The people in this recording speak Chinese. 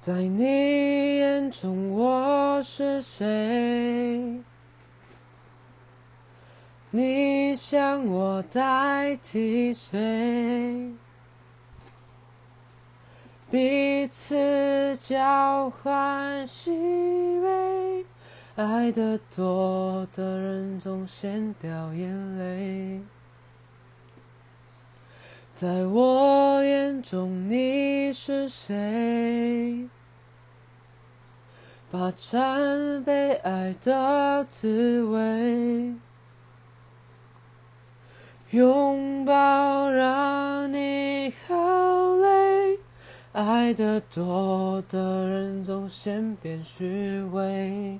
在你眼中我是谁？你想我代替谁？彼此交换喜悲，爱得多的人总先掉眼泪。在我眼中你是谁？霸占被爱的滋味，拥抱让你好累。爱得多的人总先变虚伪。